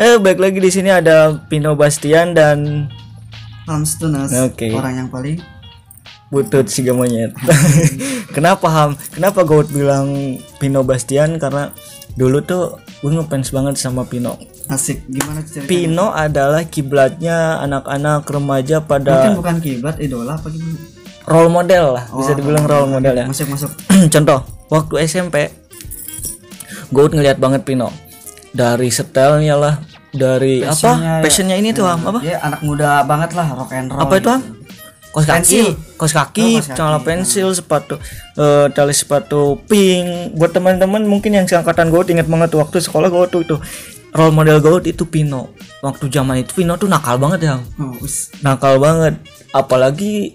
Eh, baik lagi di sini ada Pino Bastian dan Hams Tunas Oke. orang yang paling Butut Siga Monyet. Kenapa Ham? Kenapa gue bilang Pino Bastian? Karena dulu tuh gue ngefans banget sama Pino. asik gimana ceritanya Pino adalah kiblatnya anak-anak remaja mungkin pada bukan kiblat idola apa gimana role model lah, bisa dibilang role model ya. masuk masuk Contoh, waktu SMP gue ngeliat banget Pino dari stylenya lah, dari Passionnya apa? ya. Passionnya ini tuh Ham, apa? dia anak muda banget lah rock and roll Apa itu Ham? Kos kaki, Pensil. kos kaki, Oh, kos kaki. celana pensil, sepatu, eh, tali sepatu pink. Buat teman-teman mungkin yang seangkatan gue inget banget waktu sekolah gue tuh itu role model gue itu Pino. Waktu zaman itu Pino tuh nakal banget ya, oh, nakal banget. Apalagi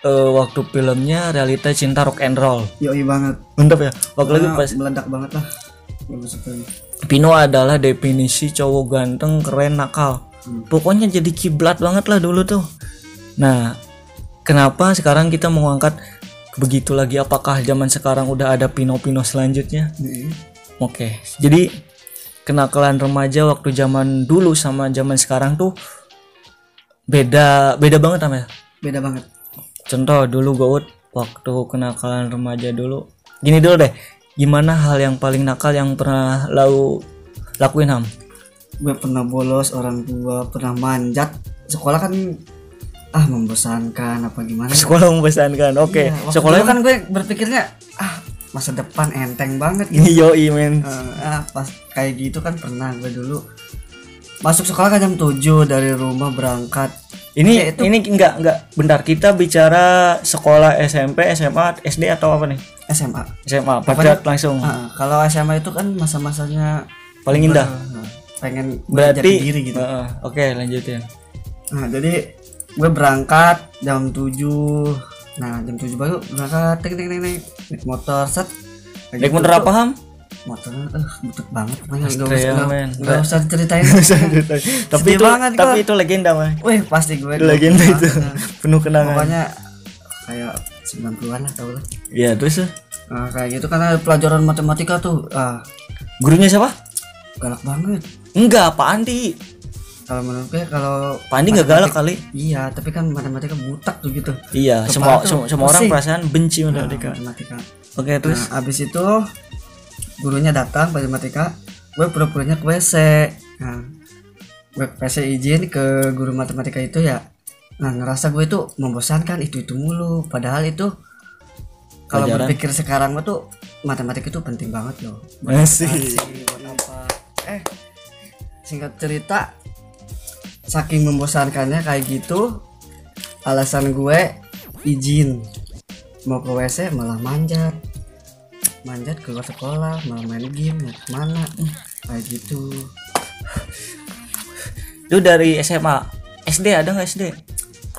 eh, waktu filmnya realita cinta rock and roll. yoi banget Mantap ya. Waktu lagi Nah, pas meledak banget lah bagus sekali Pino adalah definisi cowok ganteng, keren, nakal. Pokoknya jadi kiblat banget lah dulu tuh. Nah, kenapa sekarang kita mau angkat begitu lagi? Apakah zaman sekarang udah ada Pino-Pino selanjutnya? Nih, Oke, jadi kenakalan remaja waktu zaman dulu sama zaman sekarang tuh beda beda banget sama ya. beda banget Contoh dulu gue waktu kenakalan remaja dulu. Gini dulu deh, gimana hal yang paling nakal yang pernah lau lakuin ham? gue pernah bolos orang tua pernah manjat. Sekolah kan ah membosankan apa gimana? Sekolah membosankan oke. Iya, waktu sekolah dulu kan gue berpikirnya ah masa depan enteng banget gitu. Yo men. Eh, ah pas kayak gitu kan pernah gue dulu. Masuk sekolah kan jam 7 dari rumah berangkat ini Ya, itu- ini enggak enggak. Bentar kita bicara sekolah SMP SMA SD atau apa nih? SMA SMA pada langsung. Ah, kalau SMA itu kan masa-masanya paling indah. Pengen berarti diri gitu. Heeh, oke lanjutin. Nah jadi gue berangkat jam 7 nah jam 7 baru berangkat. Ting ting ting naik motor set. Naik gitu motor apa ham motornya eh banget pokoknya nggak Astrea, usah men. nggak usah diceritain tapi Sedih itu banget tapi gua. itu legenda mah Wih pasti gue itu legenda itu. Penuh kenangan. Pokoknya kayak 90-an lah tau lah. Ya terus eh, Nah, kayak gitu ada pelajaran matematika tuh ah. Gurunya siapa? Galak banget. Enggak Pak Andi. Kalau menurut gue kalau Pak Andi nggak galak kali. Iya tapi kan matematika butak tuh gitu. Iya semua Kepala semua, semua orang perasaan benci Nah, matematika. matematika. Oke terus? Nah abis itu gurunya datang matematika gue pura-puranya ke WC nah gue ke WC izin ke guru matematika itu ya. Nah ngerasa gue itu membosankan itu itu mulu. Padahal itu kalau berpikir sekarang gue tuh matematika itu penting banget loh. Masih buat apa? Eh singkat cerita saking membosankannya kayak gitu alasan gue izin mau ke WC malah manjat manjat keluar sekolah malah main game ya ke mana? Kayak gitu. Itu dari SMA SD ada nggak SD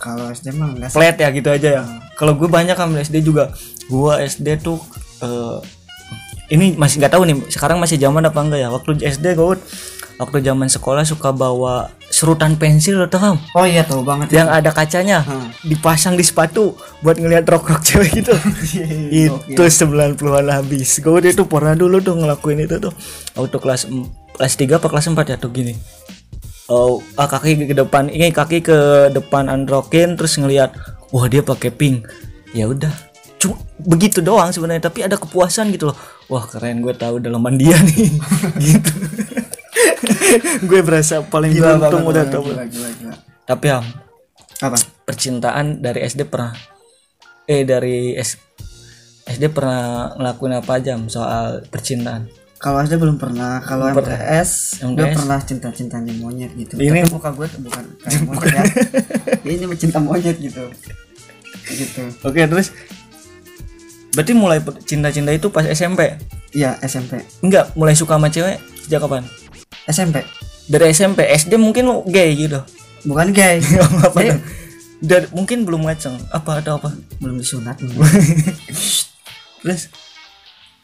kalau SD mah enggak sih. Flat ya gitu aja ya? Kalau gue banyak kan SD juga. Gua SD tuh eh, ini masih nggak tahu nih sekarang masih zaman apa enggak ya? Waktu SD gue waktu zaman sekolah suka bawa serutan pensil lo tau oh iya tahu banget. Ya yang ada kacanya Hmm. dipasang di sepatu buat ngeliat rok-rok cewek gitu. Itu 90-an habis. Gue itu pernah dulu tuh ngelakuin itu tuh. Waktu kelas kelas 3 apa kelas 4 ya tuh gini. Oh ah, kaki ke depan ini kaki ke depan androkin terus ngeliat wah dia pakai pink. Ya udah. Cuma begitu doang sebenarnya tapi ada kepuasan gitu loh. Wah keren gue tahu dalaman dia nih. Gitu gue berasa paling Gila beruntung banget, udah gila, gila, gila. tapi ya apa? percintaan dari SD pernah eh dari S, SD pernah ngelakuin apa aja soal percintaan? Kalau SD belum pernah kalau MTS gue pernah. cinta cintanya monyet gitu. Ini- tapi muka gue bukan kayak monyet ya. Ini mencinta monyet gitu. Gitu. Oke terus? Berarti mulai cinta-cinta itu pas SMP iya SMP enggak mulai suka sama cewek sejak kapan SMP dari SMP SD mungkin lo gay gitu. Bukan gay. Apa Jadi, dari mungkin belum ngaceng apa atau apa? Belum disunat terus?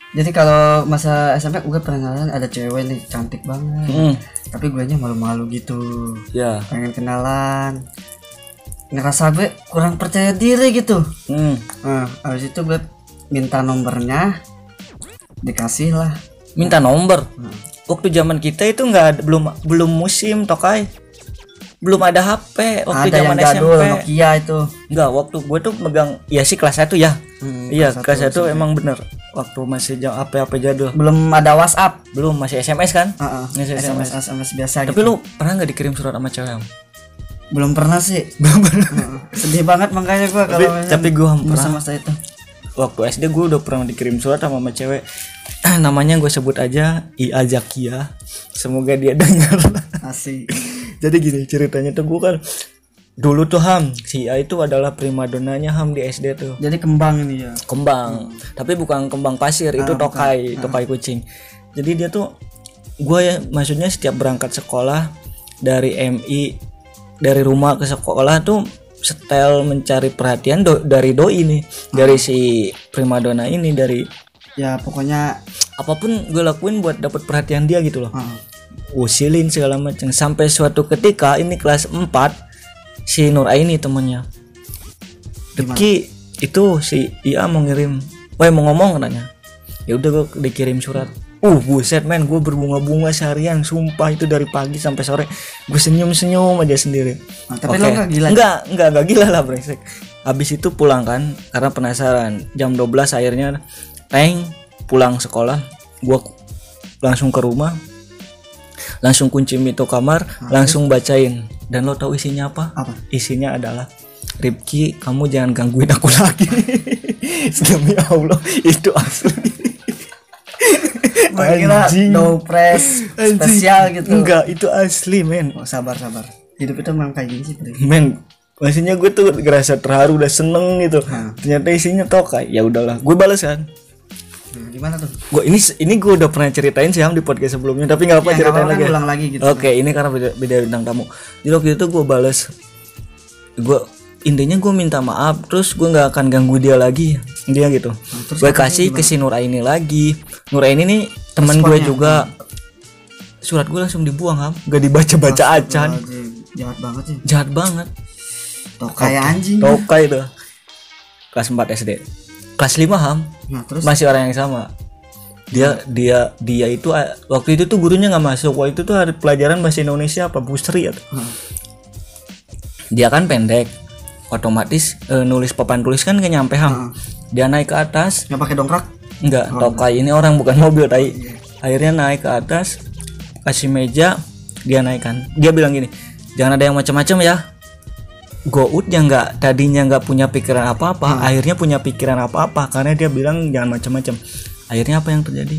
Jadi kalau masa SMP gue pernah ngalamin ada cewek nih cantik banget. Hmm, tapi gue nya malu-malu gitu. Ya. Pengen kenalan. Ngerasa gue kurang percaya diri gitu. Hmm. nah habis itu gue minta nomornya dikasih lah. Minta nomor? Nah, waktu zaman kita itu nggak ada belum belum musim tokai belum ada HP waktu ada yang zaman jadul SMP Nokia itu Enggak, waktu gue tuh megang ya sih kelas 1 ya. Hmm, iya, kelas kelas 1 emang bener. Waktu masih jam HP-HP jadul. belum ada WhatsApp Belum masih SMS kan? Heeh. Masih SMS SMS. SMS biasa Tapi gitu. lu pernah nggak dikirim surat sama cewek? Belum pernah sih belum pernah sedih banget makanya Tapi kalau tapi gue pernah masa-masa itu waktu SD gue udah pernah dikirim surat sama, sama cewek. Namanya gue sebut aja Ia Zakia. Semoga dia dengar. asik. Jadi gini ceritanya tuh gue kan dulu tuh Ham si A itu adalah primadonanya Ham di SD tuh. jadi kembang ini ya kembang. Tapi bukan kembang pasir itu tokai tokai kucing. Jadi dia tuh gue ya maksudnya setiap berangkat sekolah dari MI dari rumah ke sekolah tuh setel mencari perhatian do- dari doi nih. Dari si primadona ini dari ya pokoknya apa pun gue lakuin buat dapat perhatian dia gitu loh. Heeh. usilin segala macam. Sampai suatu ketika ini kelas 4 si Nur Aini temennya. Rifki itu si Ia mau ngirim Wah mau ngomong katanya. Ya udah gue dikirim surat. Uh buset men gue berbunga-bunga seharian sumpah itu dari pagi sampai sore. Gue senyum-senyum aja sendiri. Nah, tapi Oke. lo nggak gila? Enggak, enggak, enggak gila lah brengsek. Habis itu pulang kan karena penasaran. Jam 12 akhirnya Teng pulang sekolah, gua langsung ke rumah. Langsung kunci pintu kamar, langsung bacain. Dan lo tahu isinya apa? Apa? Isinya adalah Ripki, kamu jangan gangguin aku lagi. Demi Allah, itu asli. Kira Anjing. no press Anjing. spesial gitu Enggak, itu asli, men. oh, sabar sabar hidup itu memang kayak gini sih men maksudnya gue tuh ngerasa terharu udah seneng gitu Hmm. ternyata isinya tokai ya udahlah gue balas kan Nah, gimana tuh? Gue ini ini gue udah pernah ceritain sih Ham di podcast sebelumnya tapi nggak apa Ya, ceritain lagi. ulang lagi gitu. oke ini karena beda, beda bintang tamu. Jadi waktu itu gue balas gue intinya gue minta maaf terus gue nggak akan ganggu dia lagi. Dia gitu. Nah, gue kasih ke si Nuraini lagi. Nuraini nih teman gue juga. Surat gue langsung dibuang Ham gak dibaca baca acan jahat banget sih. Jahat banget. Tuh kayak anjing. Tokai itu. Kelas 4 SD kelas 5 Ham. Nah terus? Masih orang yang sama. Dia dia dia itu waktu itu tuh gurunya nggak masuk. Waktu itu tuh ada pelajaran bahasa Indonesia apa busri atau? Hmm. dia kan pendek. Otomatis eh, nulis papan tulis kan nggak nyampe ham. Dia naik ke atas. Nggak pakai dongkrak? Enggak tokai. ini orang bukan mobil tai. Akhirnya naik ke atas kasih meja dia naikkan. Dia bilang gini jangan ada yang macam-macam ya Gout yang nggak tadinya nggak punya pikiran apa-apa akhirnya punya pikiran apa-apa karena dia bilang jangan macam-macam akhirnya apa yang terjadi?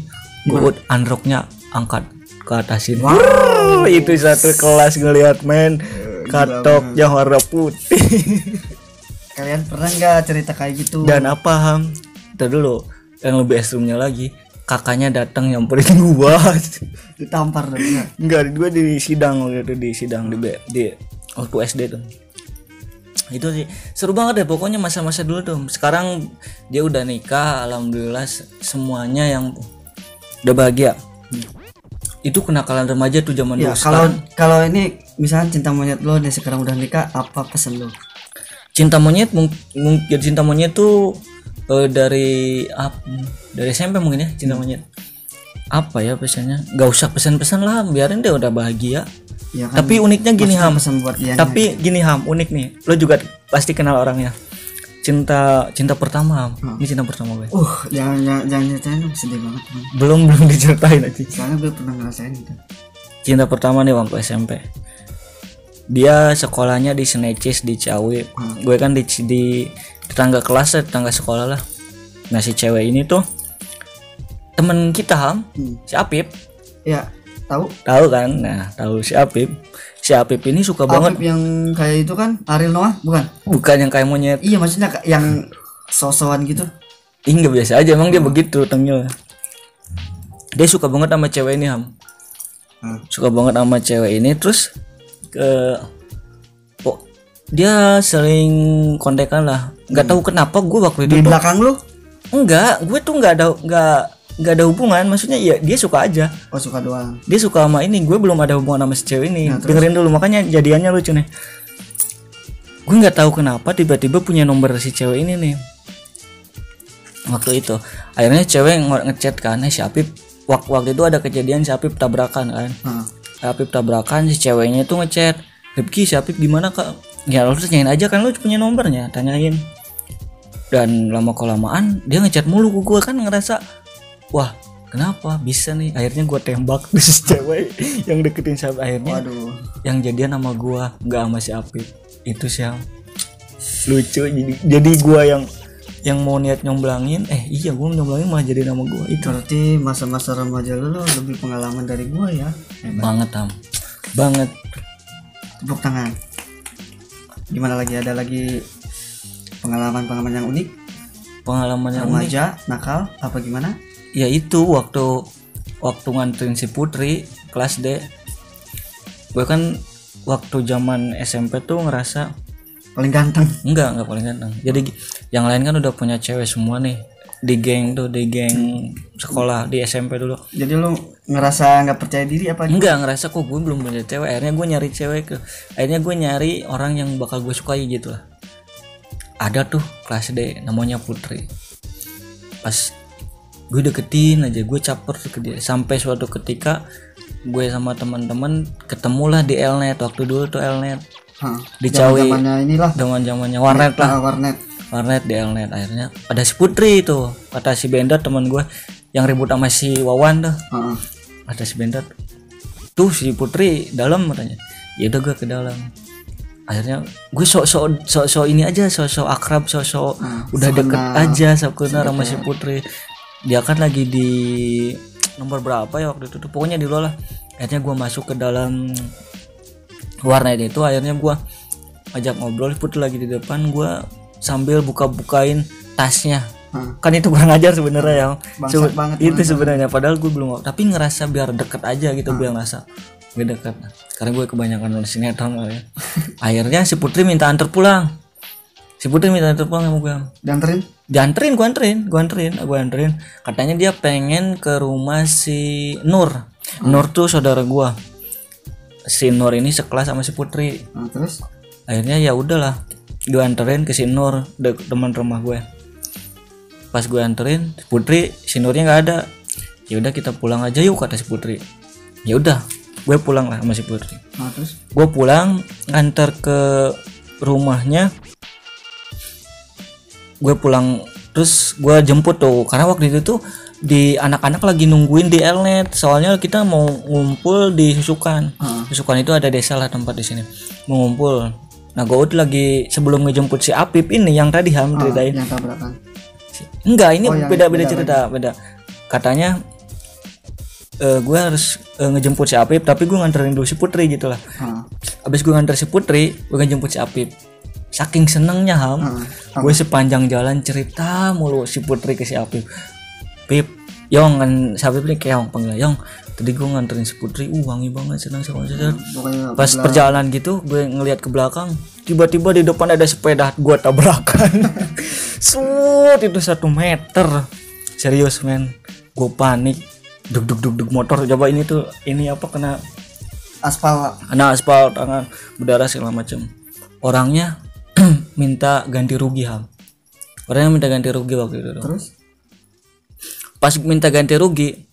Gout unrocknya angkat ke atasin. Wow. itu satu kelas ngelihat men. Katoknya warna putih. Kalian pernah nggak cerita kayak gitu? Dan apa ham? Ntar dulu. Yang lebih ekstrimnya lagi kakaknya datang nyamperin gua. Ditampar dong nggak? enggak gua di sidang waktu itu di sidang di B- di waktu SD tuh itu sih. Seru banget deh pokoknya masa-masa dulu tuh. Sekarang dia udah nikah alhamdulillah se- semuanya yang udah bahagia. Itu kenakalan remaja tuh zaman ya dulu. kalau kalau ini misalnya cinta monyet lo nih sekarang udah nikah apa pesan lo? Cinta monyet mung- mungkin cinta monyet tuh eh, dari apa dari SMP mungkin ya cinta monyet. Apa ya pesannya? Nggak usah pesan-pesan lah biarin deh udah bahagia ya kan? Tapi uniknya gini ham. pesan buat dia tapi gini ham unik nih. Lo juga pasti kenal orangnya. Cinta cinta pertama ham. Ini cinta pertama gue. Uh jangan jangan, jangan ceritain sedih banget teman belum belum diceritain aja soalnya gue pernah ngerasain itu. Cinta pertama nih waktu SMP dia sekolahnya di Senecis di Ciawi. Gue kan di, di tetangga kelas ya, tetangga sekolah lah. Nah si cewek ini tuh temen kita ham. Hmm. si Apip. Ya tahu? Tahu kan? Nah tahu si Apip si Apip ini suka banget. Afif yang kayak itu kan? Ariel Noah bukan? Bukan yang kayak monyet. Iya maksudnya yang sosokan gitu. Ih, nggak biasa aja. Emang dia begitu tengil. Dia suka banget sama cewek ini ham. Hmm. suka banget sama cewek ini. Terus ke oh, dia sering kontekan lah. Nggak tahu kenapa gue waktu itu di belakang lu? Enggak gue tuh nggak ada nggak nggak ada hubungan maksudnya ya dia suka aja. Oh suka doang. Dia suka sama ini gue belum ada hubungan sama si cewek ini. Dengerin dulu makanya jadiannya lucu nih. Gue nggak tahu kenapa tiba-tiba punya nomor si cewek ini nih. Waktu itu akhirnya cewek ng- ngechat kan eh si Apip. Waktu waktu itu ada kejadian si Apip tabrakan kan. Heeh. Apip tabrakan si ceweknya itu ngechat Ripki si Apip gimana kak? Ya lu tanyain aja kan lu punya nomornya? Tanyain. Dan lama kelamaan dia ngechat mulu ke gue kan ngerasa wah kenapa bisa nih akhirnya gue tembak si cewek yang deketin si Apip akhirnya Waduh. yang jadian sama gue nggak sama si Apip itu sih yang lucu jadi jadi gue yang yang mau niat nyomblangin eh iya gue nyomblangin malah jadi nama gue itu Berarti masa-masa remaja lu lu lebih pengalaman dari gua ya. Hebat. banget am banget Tepuk tangan. Gimana lagi ada lagi pengalaman-pengalaman yang unik? pengalaman yang unik Remaja, nakal, apa gimana? Ya itu waktu waktu nganterin si Putri kelas D. Gue kan waktu zaman SMP tuh ngerasa Paling ganteng. enggak enggak paling ganteng. Jadi yang lain kan udah punya cewek semua nih. Di geng tuh di geng sekolah di SMP dulu. Jadi lu ngerasa nggak percaya diri apa? enggak ngerasa kok gue belum punya cewek. Akhirnya gue nyari cewek ke akhirnya gue nyari orang yang bakal gue sukai gitu lah. Ada tuh kelas D namanya Putri. Pas gue deketin aja gue caper ke dia. Sampai suatu ketika gue sama teman-teman ketemulah di Elnet waktu dulu tuh Elnet Hah. di Cawi inilah. zaman zamannya warnet lah. Ah, warnet. warnet di Elnet akhirnya ada si Putri itu. Kata si Benda teman gue yang ribut sama si Wawan tuh. Ada si Benda tuh si Putri dalam katanya. Ya udah gue ke dalam. Akhirnya gue sok sok sok sok ini aja sok sok akrab sok sok udah deket aja sok kenal sama si Putri dia kan lagi di nomor berapa ya waktu itu tuh? Pokoknya di luar lah. Akhirnya gue masuk ke dalam warnet itu akhirnya gue ajak ngobrol Putri lagi di depan gue sambil buka-bukain tasnya. Hah. kan itu kurang ajar sebenarnya ya. Sebe- banget, itu sebenarnya padahal gue belum tapi ngerasa biar deket aja gitu gue ngerasa gue deket. Karena gue kebanyakan nonton sinetron ya. Akhirnya si Putri minta antar pulang si Putri minta antar pulang sama gue Dianterin? dianterin gue anterin gue anterin gue anterin. Katanya dia pengen ke rumah si Nur. Nur tuh saudara gue si Nur ini sekelas sama si Putri. Nah, terus? akhirnya ya udahlah gue anterin ke si Nur de- teman rumah gue pas gue anterin si Putri si Nurnya nggak ada. Ya udah kita pulang aja yuk kata si Putri. Ya udah gue pulang lah sama si Putri. Nah, terus? gue pulang nganter ke rumahnya gue pulang terus gue jemput tuh. Karena waktu itu tuh di anak-anak lagi nungguin di Elnet soalnya kita mau ngumpul di Susukan. Heeh. Susukan itu ada desa lah tempat di sini. Mau ngumpul. Nah gue tuh lagi sebelum ngejemput si Apip ini yang tadi ham ceritain. Yang tabrakan. enggak ini Oh, yang beda beda beda cerita beda. Katanya eh gue harus eh, ngejemput si Apip tapi gue nganterin dulu si Putri gitu lah. Heeh. abis gue nganter si Putri gue ngejemput si Apip saking senengnya ham. Heeh. gue sepanjang jalan cerita mulu si Putri ke si Apip Pip Yong kan si Apip ini keong panggil Yong tadi gue nganterin si Putri uh wangi banget senang senang senang. Pokoknya pas perjalanan gitu gue ngeliat ke belakang tiba-tiba di depan ada sepeda gue tabrakan. Sut itu satu meter. Serius men. Gue panik. Duk duk duk duk motor. Coba ini tuh ini apa kena aspal kena aspal tangan berdarah segala macam orangnya minta ganti rugi ham. Orangnya minta ganti rugi waktu itu tuh. terus? Pas minta ganti rugi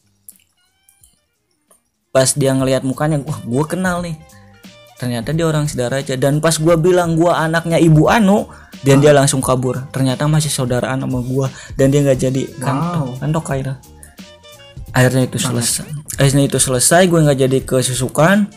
pas dia ngelihat mukanya wah gue kenal nih. Ternyata dia orang saudara aja. Dan pas gue bilang gue anaknya ibu Anu dan dia langsung kabur. Ternyata masih saudaraan sama gue dan dia nggak jadi. Kan kantok akhirnya akhirnya itu selesai. Akhirnya itu selesai gue nggak jadi ke susukan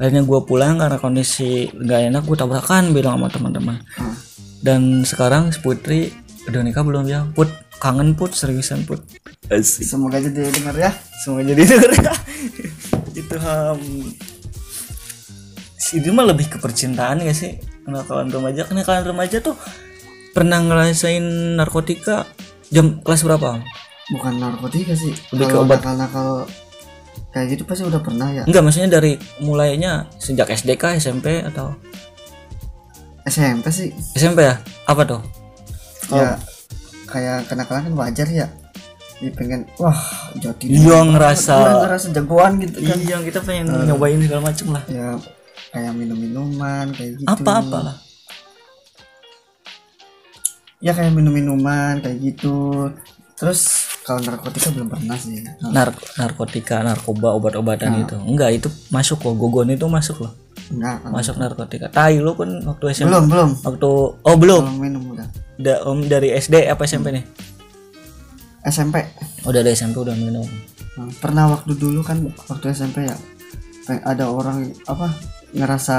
akhirnya gue pulang karena kondisi nggak enak gue tabrakan bilang sama teman-teman. Hmm. dan sekarang Putri udah nikah belum ya? Put kangen Put seriusan Put. Asik. Semoga aja dia denger ya. Semua jadi denger itu ham ini mah lebih ke percintaan gak sih? Kenakalan remaja kenakalan remaja tuh pernah ngerasain narkotika jam kelas berapa? Bukan narkotika sih. Lebih ke kalau obat. nakal nakal kayak gitu pasti udah pernah ya? Enggak maksudnya dari mulainya sejak SD kah SMP atau? SMP sih. SMP ya? Apa tuh? Ya kayak kenakalan kan wajar ya. Dia pengen wah. jadi iya ngerasa. Udah ngerasa jagoan gitu kan. Iya kita pengen nyobain segala macem lah. Ya kayak minum minuman kayak gitu. Apa apa lah ya kayak minum minuman kayak gitu. Terus kalau narkotika belum pernah sih. Nar narkotika narkoba obat-obatan itu. Enggak itu masuk kok gogon itu masuk loh. Enggak masuk narkotika. Tai lu kan waktu SMP belum belum. Waktu oh belum. Belum minum udah. Da- om dari SD apa SMP nih? SMP udah dari SMP udah minum. Nah, pernah waktu dulu kan waktu SMP ya ada orang apa ngerasa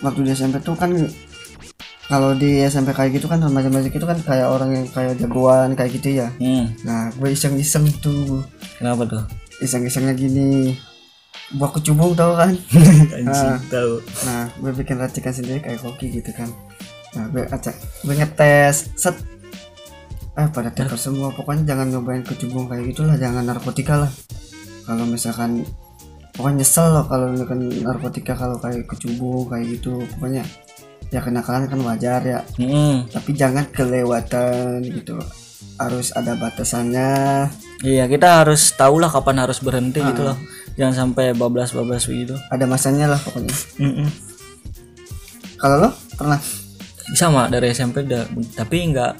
waktu di SMP tuh kan kalau di SMP kayak gitu kan remaja-remaja gitu kan kayak orang yang kayak jagoan kayak gitu ya. Hmm. Nah gue iseng-iseng tuh. Kenapa tuh? Iseng-isengnya gini. Buah kecubung tau kan? Anjing tahu nah gue bikin racikan sendiri kayak koki gitu kan. Nah gue acak gue ngetes set. Eh pada tekor semua. Pokoknya jangan nyobain kecubung kayak gitulah jangan narkotika lah. Kalau misalkan pokoknya nyesel loh kalau misalkan narkotika kalau kayak kecubung kayak gitu. Pokoknya ya kenakalan kan wajar ya. Hmm tapi jangan kelewatan gitu harus ada batasannya. Iya kita harus tahu lah kapan harus berhenti gitu loh. Jangan sampai bablas bablas begitu. Ada masanya lah pokoknya. Mm-mm. kalau lo pernah? Sama dari SMP udah. Tapi nggak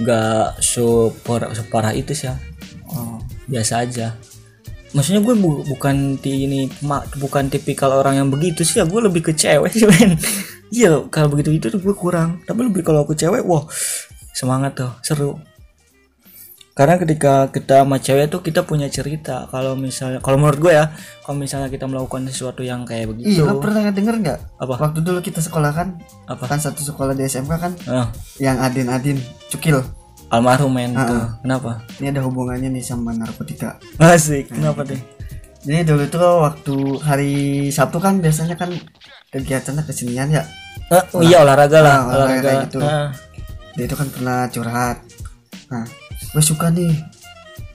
nggak super separah itu sih ya. Oh. Biasa aja. Maksudnya gue bu- bukan di ini bukan tipikal orang yang begitu sih ya. Gue lebih ke cewek sih men iya kalau begitu itu gue kurang. Tapi lebih kalau aku cewek wah semangat tuh seru. Karena ketika kita sama cewek tuh kita punya cerita. Kalau misalnya kalau menurut gue ya kalau misalnya kita melakukan sesuatu yang kayak begitu. iya lo pernah denger nggak? Apa? waktu dulu kita sekolah kan Apa? kan satu sekolah di SMK kan Ah, yang Adin Adin cukil. Almarhum men tuh. Kenapa? Ini ada hubungannya nih sama narkotika. Asik kenapa deh jadi dulu tuh waktu hari Sabtu kan biasanya kan kegiatannya kesenian ya? Ah, oh iya olahraga lah Nah, olahraga olahraga. kayak gitu. Ah. dia itu kan pernah curhat. Nah gue suka nih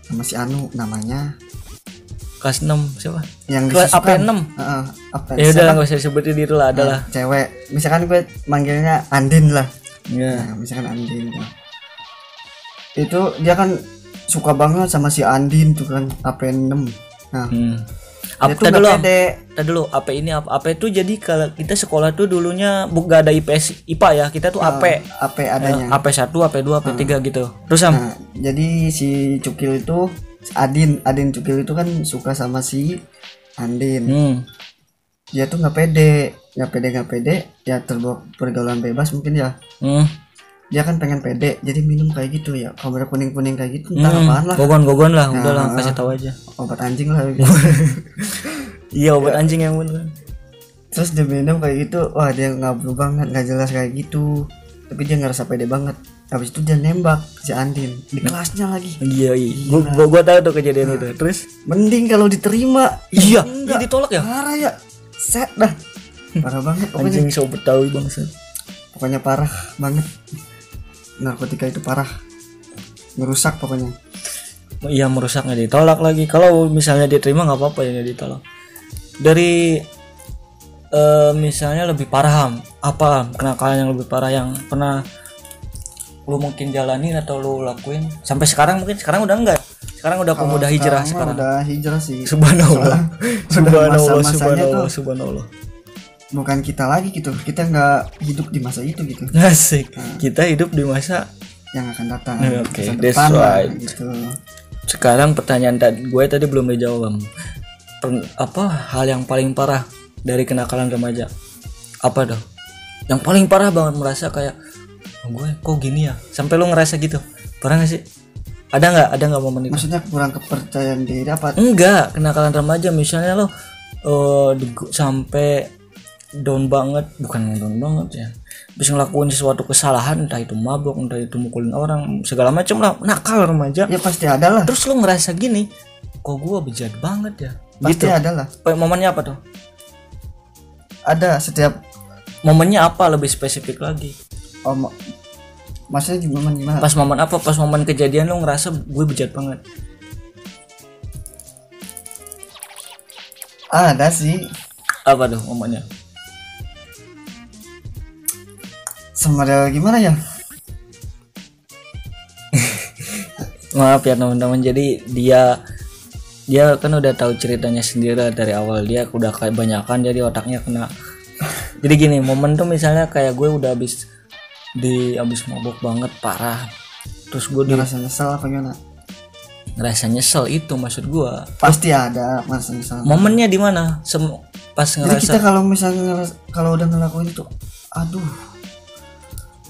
sama si Anu namanya kelas 6 siapa? Yang kelas disusukan. AP 6 Heeh, apa ya udah nggak usah sebutin itu lah adalah cewek. Misalkan gue manggilnya Andin lah. Ya Nah, misalkan Andin tuh. itu dia kan suka banget sama si Andin tuh kan AP6 nah hmm. Apa tadi dulu pede dulu apa ini apa apa itu jadi kalau kita sekolah tuh dulunya bu gak ada IPS IPA ya kita tuh AP AP adanya AP 1 AP 2 AP 3 gitu terus am Nah, jadi si Cukil itu Adin, Adin Cukil itu kan suka sama si Andin. hmm. Dia tuh nggak pede, nggak pede nggak pede, ya terbawa pergaulan bebas mungkin ya. Hmm. Dia kan pengen pede, jadi minum kayak gitu ya. Kalau udah kuning kuning kayak gitu, entah Hmm. apaan lah, gogon gogon lah udah lah Nah. kasih tahu aja obat anjing lah. iya obat anjing yang bener Terus dia minum kayak gitu, wah dia ngablu banget, nggak jelas kayak gitu. Tapi dia ngerasa pede banget. Habis itu dia nembak si Andin di kelasnya lagi. iya iya gua, gua, gua tahu tuh kejadian itu terus Mending kalau diterima. iya enggak. iya ditolak ya Parah ya. Set dah. Parah banget pokoknya. anjing so betawi bangsat Pokoknya parah banget. Narkotika itu parah. Merusak pokoknya. iya merusaknya ditolak lagi kalau misalnya diterima nggak apa-apa ya ditolak dari eh, misalnya lebih parah Ham. apa kenakalan yang lebih parah yang pernah lu mungkin jalanin atau lu lakuin sampai sekarang mungkin sekarang udah enggak sekarang udah pemuda hijrah mah sekarang Udah hijrah sih. subhanallah subhanallah subhanallah subhanallah Bukan kita lagi gitu. Kita nggak hidup di masa itu gitu. asik kita hidup di masa Yang akan datang. Oke, Masa that's depan lah, right. Gitu. sekarang pertanyaan tadi gue tadi belum dijawab. Per- apa hal yang paling parah dari kenakalan remaja apa dong yang paling parah banget merasa kayak "Oh, gue kok gini ya sampai lu ngerasa gitu pernah gak sih ada nggak ada nggak momen itu Maksudnya kurang kepercayaan diri apa? enggak kenakalan remaja misalnya lo eh, di- sampai down banget. Bukan down banget ya. Bisa ngelakuin sesuatu kesalahan entah itu mabuk entah itu mukulin orang segala macam lah. Nakal remaja. Ya pasti ada lah. terus lu ngerasa gini kok gua bejat banget ya? Pasti gitu. ada lah. Momennya apa tuh? Ada setiap momennya apa lebih spesifik lagi? Oh, ma- maksudnya gimana gimana? pas momen apa? Pas momen kejadian lu ngerasa gue bejat banget? Ada sih. apa tuh momennya Semodel gimana ya? maaf ya teman-teman. Jadi dia dia kan udah tahu ceritanya sendiri lah dari awal. Dia udah kayak banyakan jadi otaknya kena. Jadi gini momen tuh misalnya kayak gue udah habis di habis mabuk banget parah. Terus gue di ngerasa nyesel apa gimana? Ngerasa nyesel itu maksud gue. Pasti ada masa nyesel. Momennya di mana? Sem- pas jadi ngerasa kita kalau misalnya kalau udah ngelakuin itu aduh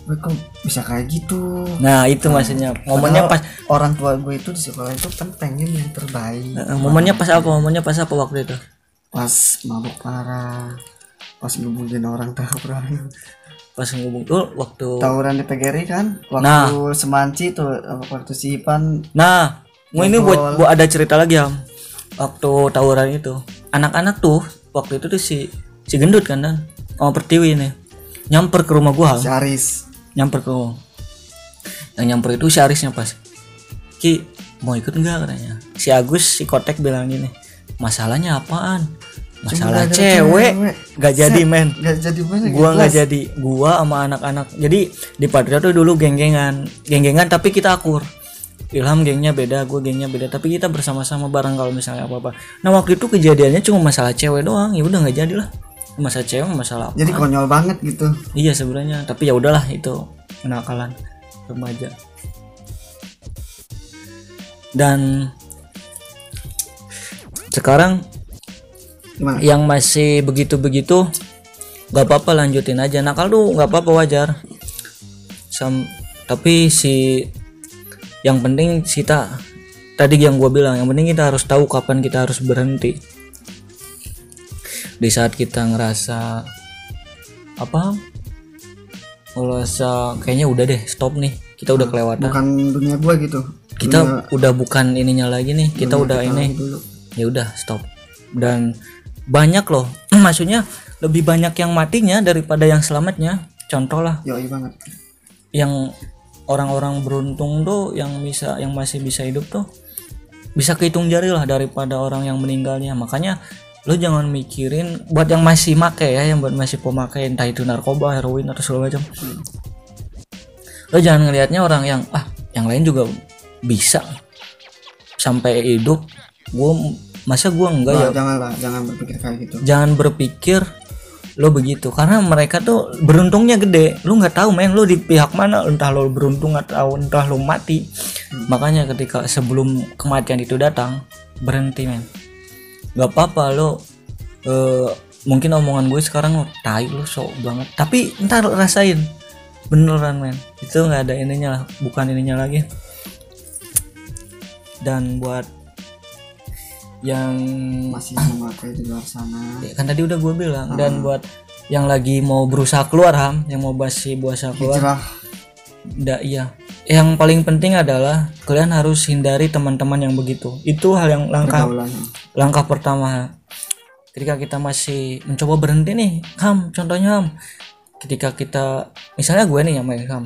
kok bisa kayak gitu? Nah itu maksudnya. Momennya pas orang tua gue itu di sekolah itu kan pengen yang terbaik. Eh, momennya pas apa? Momennya pas apa waktu itu? Pas mabuk parah pas ngebunuhin orang tawuran. Pas ngomong tuh waktu tawuran di PGRI kan? Waktu Nah. semanci tuh waktu si Ipan nah mau ini buat buat ada cerita lagi ya waktu tawuran itu. Anak-anak tuh waktu itu tuh si si gendut kan dan? Sama pertiwi nih nyamper ke rumah gua si Ham. Aris nyamper ke yang nyamper itu si Arisnya pas Ki mau ikut enggak katanya. Si Agus si Kotek bilang gini masalahnya apaan? Masalah gara-gara cewek cewek. gak jadi men. nggak jadi banyak gua nggak jadi. Gua sama anak-anak. Jadi di Padra tuh dulu geng-gengan. Geng-gengan tapi kita akur. Ilham gengnya beda gue gengnya beda. Tapi kita bersama-sama bareng kalau misalnya apa-apa. Nah waktu itu kejadiannya cuma masalah cewek doang. Ya udah nggak jadi lah masalah cewek masalah apa? jadi konyol banget gitu. Iya sebenarnya. Tapi ya udahlah itu kenakalan remaja. Dan sekarang gimana? yang masih begitu-begitu nggak apa-apa lanjutin aja. Nakal tuh nggak apa-apa wajar. Sam, tapi si yang penting kita tadi yang gue bilang yang penting kita harus tahu kapan kita harus berhenti di saat kita ngerasa apa ngerasa kayaknya udah deh stop nih kita udah kelewatan. bukan dunia gua gitu. Kita udah bukan ininya lagi nih kita udah ini. ya udah stop. Dan banyak loh maksudnya lebih banyak yang matinya daripada yang selamatnya. Contoh lah. Yoi banget. Yang orang-orang beruntung tuh yang bisa yang masih bisa hidup tuh bisa kehitung jari lah daripada orang yang meninggalnya. Makanya lo jangan mikirin buat yang masih make ya yang buat masih pemakai entah itu narkoba heroin atau segala macam. Lo jangan ngelihatnya orang yang ah yang lain juga bisa sampai hidup. Gue masa gue enggak ya? Nah, janganlah jangan berpikir kayak gitu. Jangan berpikir lo begitu karena mereka tuh beruntungnya gede. Lu nggak tahu main lo di pihak mana entah lo beruntung atau entah lo mati. Makanya ketika sebelum kematian itu datang berhenti men nggak apa-apa lo eh, mungkin omongan gue sekarang lo tai lo sok banget. Tapi ntar rasain beneran men. Itu nggak ada ininya lah bukan ininya lagi. Dan buat yang masih memakai di luar sana. Ya, kan tadi udah gue bilang dan buat yang lagi mau berusaha keluar ham yang mau masih berusaha keluar hijrah iya yang paling penting adalah kalian harus hindari teman-teman yang begitu. Itu hal yang langkah pergaulan langkah. pertama. Ketika kita masih mencoba berhenti nih ham contohnya ham. Ketika kita misalnya gue nih yang main ham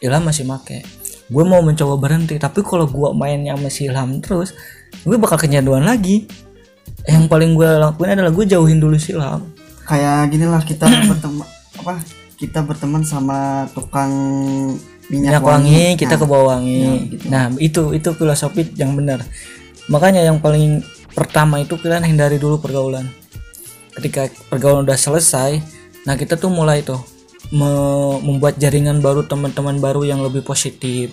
Ilham masih make. Gue mau mencoba berhenti tapi kalau gue mainnya masih Ilham terus gue bakal kenyaduan lagi. Yang paling gue lakuin adalah gue jauhin dulu si Ilham. Kayak gini lah kita berteman apa kita berteman sama tukang minyak, minyak wangi kita Nah, ke bawah wangi ya, gitu. nah itu itu filosofi yang benar. Makanya yang paling pertama itu kalian hindari dulu pergaulan. Ketika pergaulan udah selesai nah kita tuh mulai tuh me- membuat jaringan baru teman-teman baru yang lebih positif.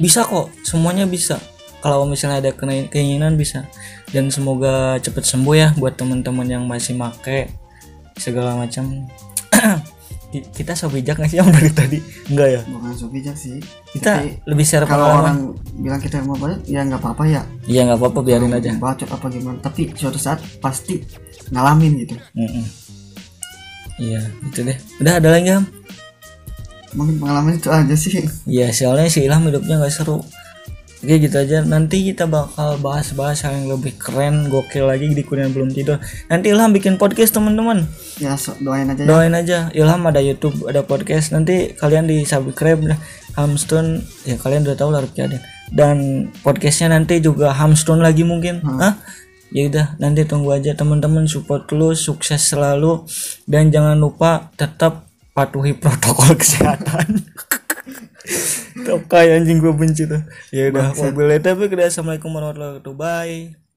Bisa kok semuanya bisa. Kalau misalnya ada keinginan bisa. Dan semoga cepet sembuh ya buat teman-teman yang masih make segala macam kita so bijak nggak sih yang dari tadi? Enggak ya? Bukan so bijak sih. Kita Tapi lebih share kalau pengalaman. orang bilang kita mau balik ya nggak apa-apa ya. Iya nggak apa-apa biarin aja. bacot apa gimana. Tapi suatu saat pasti ngalamin gitu. Mm-mm. iya itu deh. Udah ada lagi Ham? mungkin pengalaman itu aja sih. Iya soalnya si Ilham hidupnya nggak seru Oke gitu aja. Nanti kita bakal bahas-bahas hal yang lebih keren gokil lagi di kuliah belum tidur. Nanti Ilham bikin podcast teman-teman. Ya so, doain aja ya. Doain aja. Ilham ada YouTube ada podcast. Nanti kalian di subscribe Hamstone ya kalian udah tahu lah Aden dan podcastnya nanti juga Hamstone lagi mungkin. Hah? ya udah nanti tunggu aja. Teman-teman support terus sukses selalu. Dan jangan lupa tetap patuhi protokol kesehatan Tokai anjing gue benci tuh. Ya udah mobilnya tapi assalamualaikum warahmatullahi wabarakatuh bye